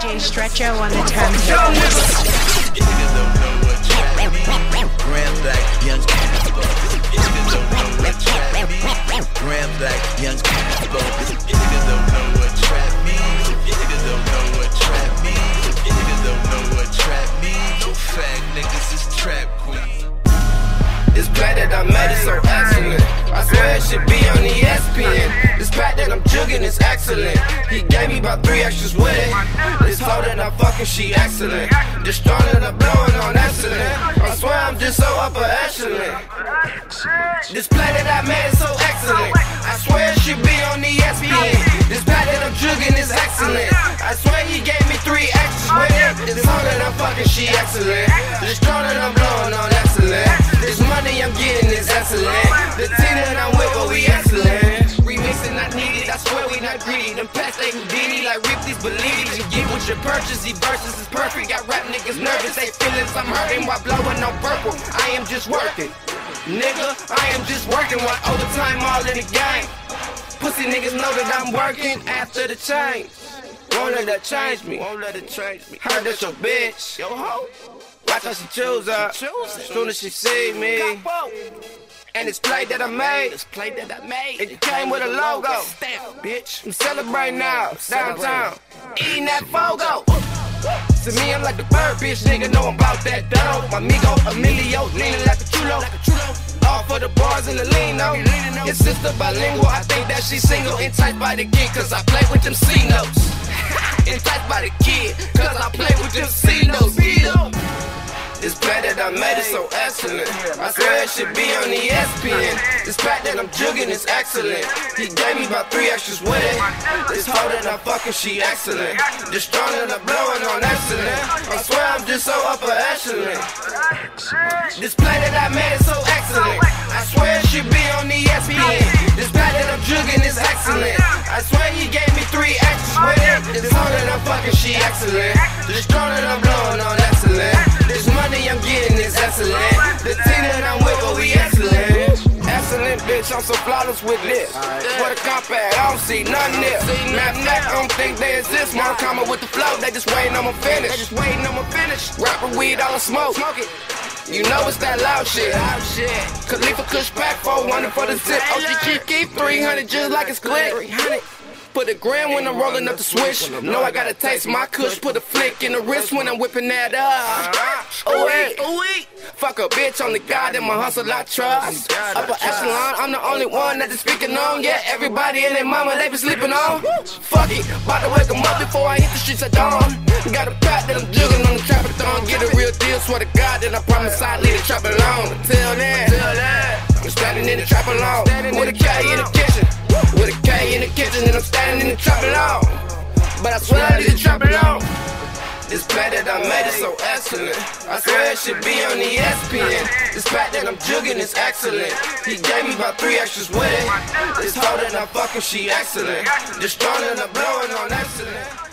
DJ Stretcho on the. Grand black, that I made is so excellent. I swear it should be on the ESPN. This pack that I'm jugging is excellent. He gave me about three extras with it. Fucking, she excellent. Strong that I'm blowing on excellent. I swear I'm just so upper echelon. This play that I made is so excellent. I swear should be on the ESPN. This that I'm jugging is excellent. I swear he gave me three it. This that I'm fucking, she excellent. This that I'm blowing on excellent. This money I'm getting is excellent. Greedy. Them past they Houdini, like rip these Bellinis. You get what you purchase. These verses is perfect. Got rap niggas nervous. They feeling some hurting while blowing on purple. I am just working. Nigga, I am just working while overtime all in the game. Pussy niggas know that I'm working after the change. Won't let that change me. Won't let it change me. Heard that's your bitch. Yo ho. Watch how she choose up. Soon as she see me. And this plate that I made. This plate that I made. And It came with a logo. Stamp, bitch. I'm celebrating now. Downtown. Eating that fogo. To me, I'm like the bird, bitch. Nigga know I'm about that dough. My amigo, Emilio, leaning like a chulo. All for the bars and the lino. Your sister bilingual, I think that she's single. Enticed by the kid, cause I play with them C notes. Enticed by the kid, cause I play with them C notes. This play that I made is so excellent. I swear it should be on the ESPN. This pack that I'm jugging is excellent. He gave me about three extras with it. This hoe that I'm fucking, she excellent. This strong that I'm blowing on excellent. I swear I'm just so upper echelon. This play that I made is so excellent. I swear it should be on the ESPN. This pack that I'm jugging is excellent. I swear he gave me three extras with it. This hoe that I'm fucking, she excellent. This strong that I'm blowing on excellent. This money I'm getting is excellent. The team that I'm with, but we excellent. Excellent, bitch, I'm so flawless with this. What a comp at, I don't see none there. Map neck, I don't think they exist. More coming with the flow, they just waiting on my finish. They just waiting on my finish. Rapper weed, all the smoke. Smoke it. You know it's that loud shit. Loud shit. Khalifa Kush pack 400 for the zip. OG keep 300 just like it's click. 300. Put a gram when I'm rolling up the switch. Know I gotta taste my kush. Put a flick in the wrist when I'm whipping that up. Oh wait, oh wait. Fuck a bitch, I'm the guy that my hustle I trust. Upper echelon, I'm the only one that is speaking on. Yeah, everybody and their mama they been sleeping on. Fuck it, about to wake 'em up before I hit the streets at dawn. Got a pack that I'm jugging swear to God that I promise I'd leave the trap alone. Until then, I'm standing in the trap alone. With a K in the kitchen. With a K in the kitchen and I'm standing in the trap alone. But I swear I leave the trap alone. This play that I made is so excellent. I swear it should be on the ESPN. This pack that I'm jugging is excellent. He gave me about three extras with it. This hoe that I'm fucking, she excellent. This strong that I'm blowing on excellent.